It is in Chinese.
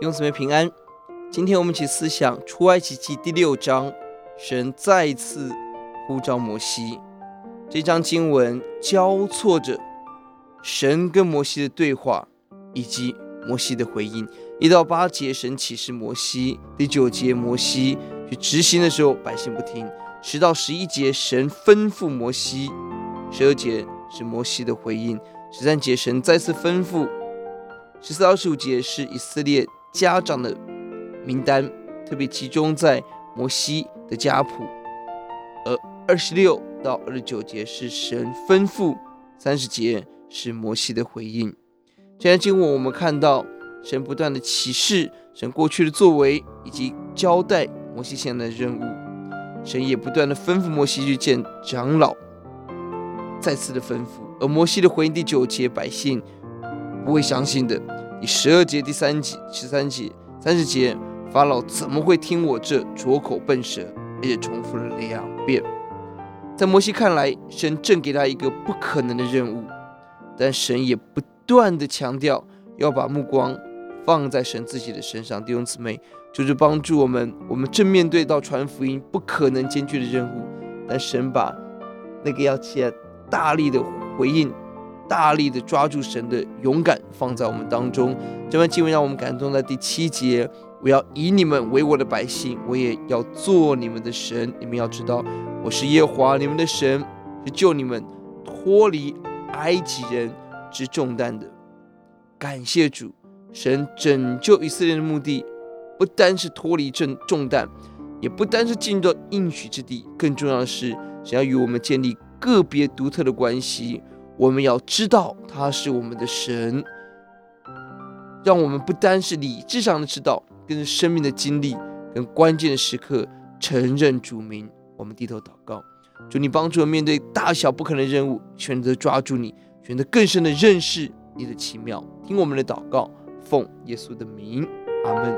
弟兄姊妹平安，今天我们一起思想出埃及记第六章，神再次呼召摩西。这章经文交错着神跟摩西的对话，以及摩西的回应。一到八节，神启示摩西；第九节，摩西去执行的时候，百姓不听；十到十一节，神吩咐摩西；十二节是摩西的回应；十三节，神再次吩咐；十四到十五节是以色列。家长的名单特别集中在摩西的家谱，而二十六到二十九节是神吩咐，三十节是摩西的回应。这段经文我们看到神不断的启示神过去的作为，以及交代摩西现在的任务。神也不断的吩咐摩西去见长老，再次的吩咐。而摩西的回应第九节，百姓不会相信的。第十二节、第三节、十三节、三十节，法老怎么会听我这拙口笨舌？而且重复了两遍。在摩西看来，神正给他一个不可能的任务，但神也不断地强调要把目光放在神自己的身上。弟兄姊妹，就是帮助我们，我们正面对到传福音不可能艰巨的任务，但神把那个要起来大力的回应。大力的抓住神的勇敢放在我们当中，这段经文让我们感动。在第七节，我要以你们为我的百姓，我也要做你们的神。你们要知道，我是耶和华你们的神，是救你们脱离埃及人之重担的。感谢主，神拯救以色列的目的，不单是脱离重重担，也不单是进入到应许之地，更重要的是，想要与我们建立个别独特的关系。我们要知道他是我们的神，让我们不单是理智上的知道，更是生命的经历，跟关键的时刻承认主名。我们低头祷告，主你帮助我面对大小不可能的任务，选择抓住你，选择更深的认识你的奇妙。听我们的祷告，奉耶稣的名，阿门。